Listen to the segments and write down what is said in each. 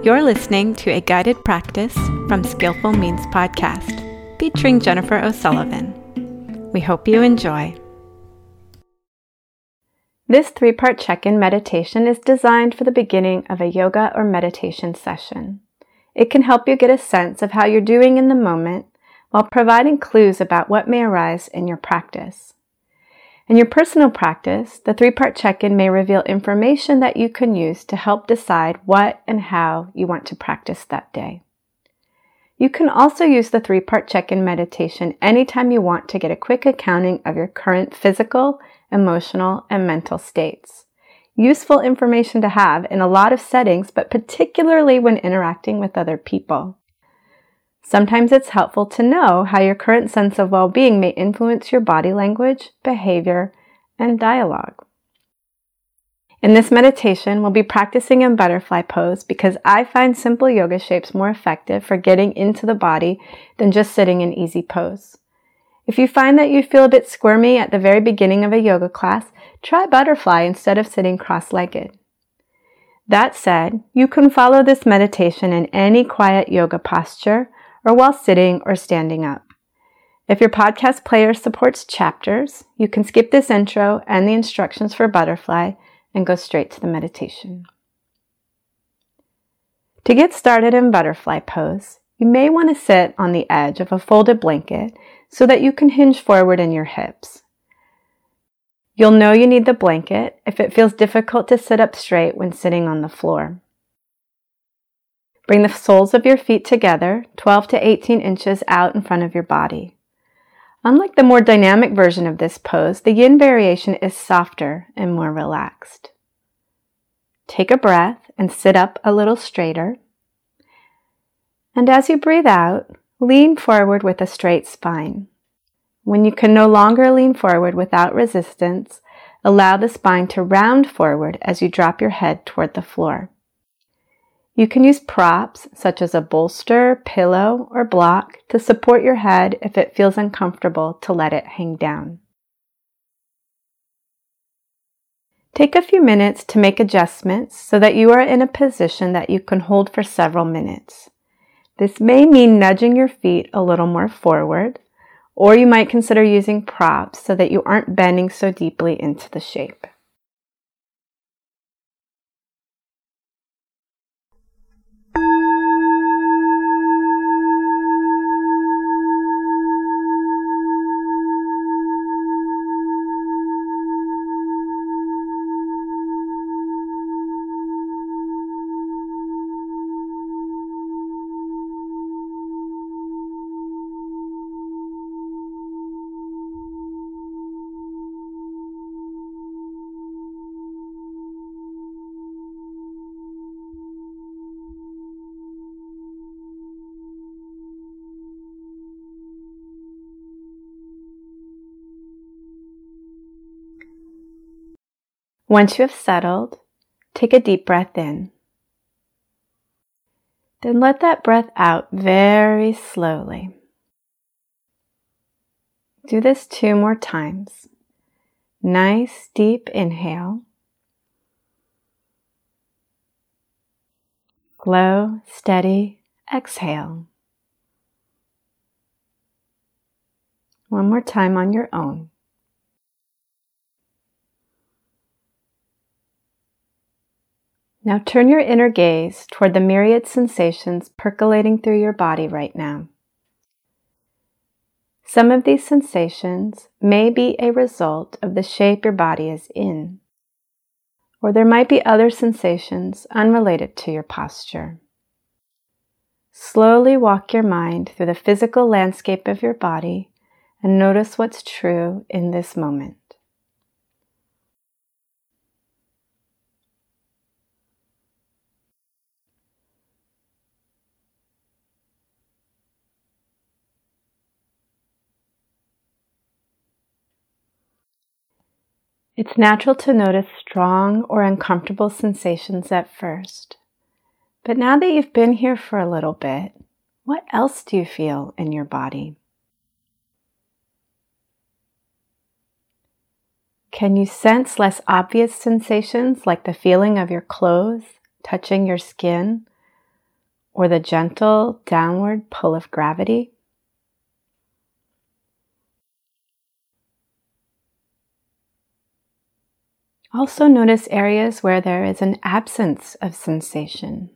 You're listening to a guided practice from Skillful Means podcast, featuring Jennifer O'Sullivan. We hope you enjoy. This three part check in meditation is designed for the beginning of a yoga or meditation session. It can help you get a sense of how you're doing in the moment while providing clues about what may arise in your practice. In your personal practice, the three part check in may reveal information that you can use to help decide what and how you want to practice that day. You can also use the three part check in meditation anytime you want to get a quick accounting of your current physical, emotional, and mental states. Useful information to have in a lot of settings, but particularly when interacting with other people. Sometimes it's helpful to know how your current sense of well being may influence your body language, behavior, and dialogue. In this meditation, we'll be practicing in butterfly pose because I find simple yoga shapes more effective for getting into the body than just sitting in easy pose. If you find that you feel a bit squirmy at the very beginning of a yoga class, try butterfly instead of sitting cross legged. That said, you can follow this meditation in any quiet yoga posture or while sitting or standing up. If your podcast player supports chapters, you can skip this intro and the instructions for butterfly and go straight to the meditation. To get started in butterfly pose, you may want to sit on the edge of a folded blanket so that you can hinge forward in your hips. You'll know you need the blanket if it feels difficult to sit up straight when sitting on the floor. Bring the soles of your feet together, 12 to 18 inches out in front of your body. Unlike the more dynamic version of this pose, the yin variation is softer and more relaxed. Take a breath and sit up a little straighter. And as you breathe out, lean forward with a straight spine. When you can no longer lean forward without resistance, allow the spine to round forward as you drop your head toward the floor. You can use props such as a bolster, pillow, or block to support your head if it feels uncomfortable to let it hang down. Take a few minutes to make adjustments so that you are in a position that you can hold for several minutes. This may mean nudging your feet a little more forward, or you might consider using props so that you aren't bending so deeply into the shape. Once you have settled, take a deep breath in. Then let that breath out very slowly. Do this two more times. Nice deep inhale. Slow, steady exhale. One more time on your own. Now turn your inner gaze toward the myriad sensations percolating through your body right now. Some of these sensations may be a result of the shape your body is in, or there might be other sensations unrelated to your posture. Slowly walk your mind through the physical landscape of your body and notice what's true in this moment. It's natural to notice strong or uncomfortable sensations at first. But now that you've been here for a little bit, what else do you feel in your body? Can you sense less obvious sensations like the feeling of your clothes touching your skin or the gentle downward pull of gravity? Also notice areas where there is an absence of sensation.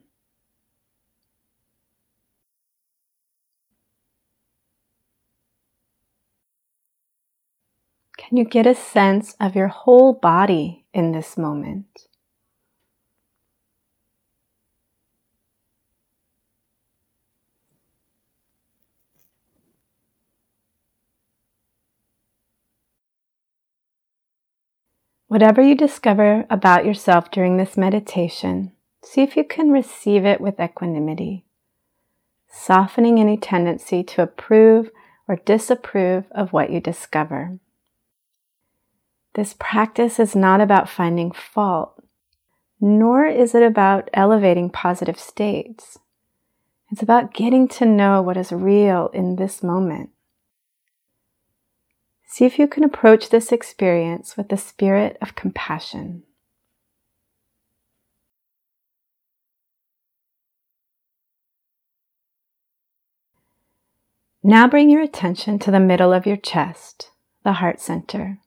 Can you get a sense of your whole body in this moment? Whatever you discover about yourself during this meditation, see if you can receive it with equanimity, softening any tendency to approve or disapprove of what you discover. This practice is not about finding fault, nor is it about elevating positive states. It's about getting to know what is real in this moment. See if you can approach this experience with the spirit of compassion. Now bring your attention to the middle of your chest, the heart center.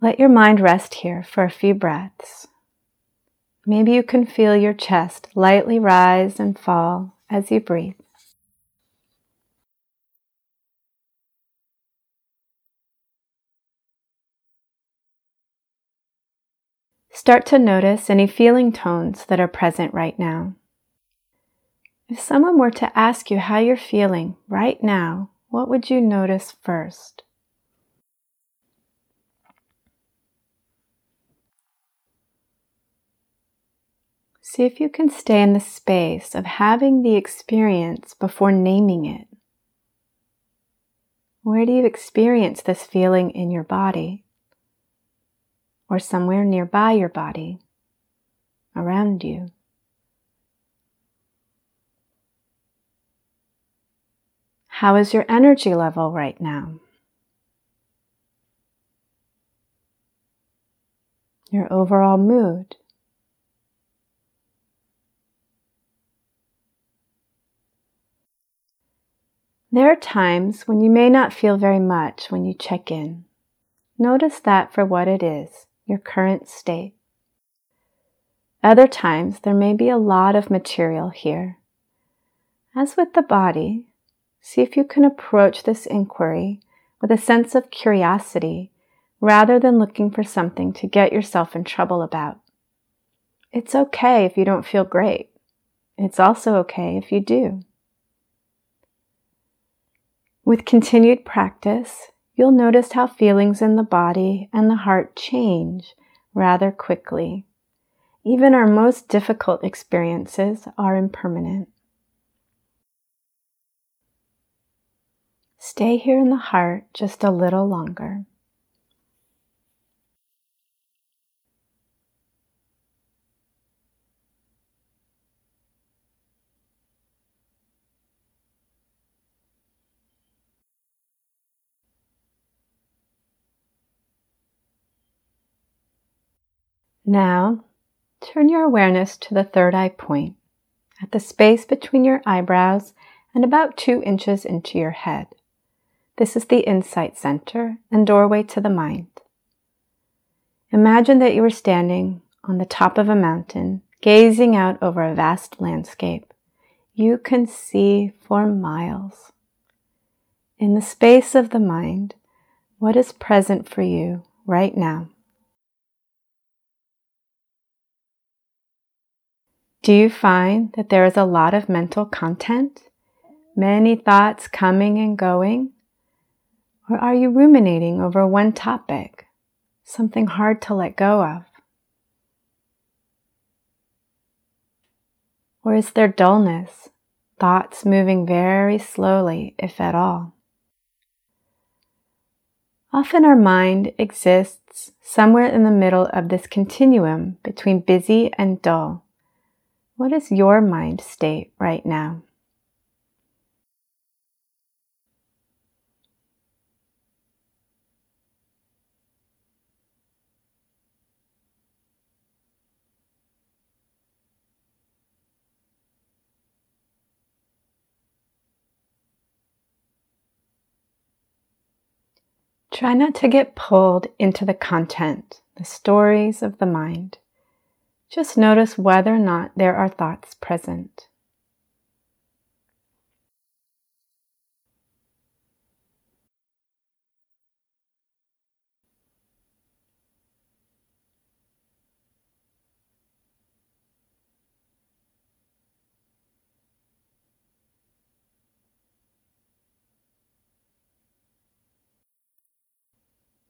Let your mind rest here for a few breaths. Maybe you can feel your chest lightly rise and fall as you breathe. Start to notice any feeling tones that are present right now. If someone were to ask you how you're feeling right now, what would you notice first? See if you can stay in the space of having the experience before naming it. Where do you experience this feeling in your body? Or somewhere nearby your body, around you. How is your energy level right now? Your overall mood. There are times when you may not feel very much when you check in. Notice that for what it is your current state. Other times, there may be a lot of material here. As with the body, see if you can approach this inquiry with a sense of curiosity rather than looking for something to get yourself in trouble about. It's okay if you don't feel great. It's also okay if you do. With continued practice, you'll notice how feelings in the body and the heart change rather quickly. Even our most difficult experiences are impermanent. Stay here in the heart just a little longer. Now, turn your awareness to the third eye point, at the space between your eyebrows and about two inches into your head. This is the insight center and doorway to the mind. Imagine that you are standing on the top of a mountain, gazing out over a vast landscape. You can see for miles. In the space of the mind, what is present for you right now? Do you find that there is a lot of mental content? Many thoughts coming and going? Or are you ruminating over one topic, something hard to let go of? Or is there dullness, thoughts moving very slowly, if at all? Often our mind exists somewhere in the middle of this continuum between busy and dull what is your mind state right now? Try not to get pulled into the content, the stories of the mind. Just notice whether or not there are thoughts present.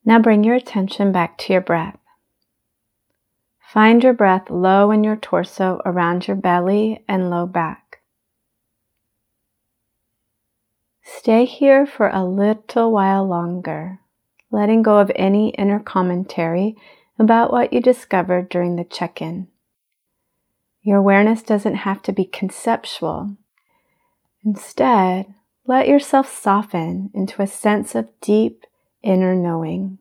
Now bring your attention back to your breath. Find your breath low in your torso around your belly and low back. Stay here for a little while longer, letting go of any inner commentary about what you discovered during the check in. Your awareness doesn't have to be conceptual. Instead, let yourself soften into a sense of deep inner knowing.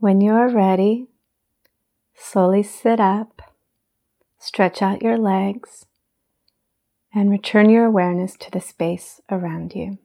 When you are ready, slowly sit up, stretch out your legs, and return your awareness to the space around you.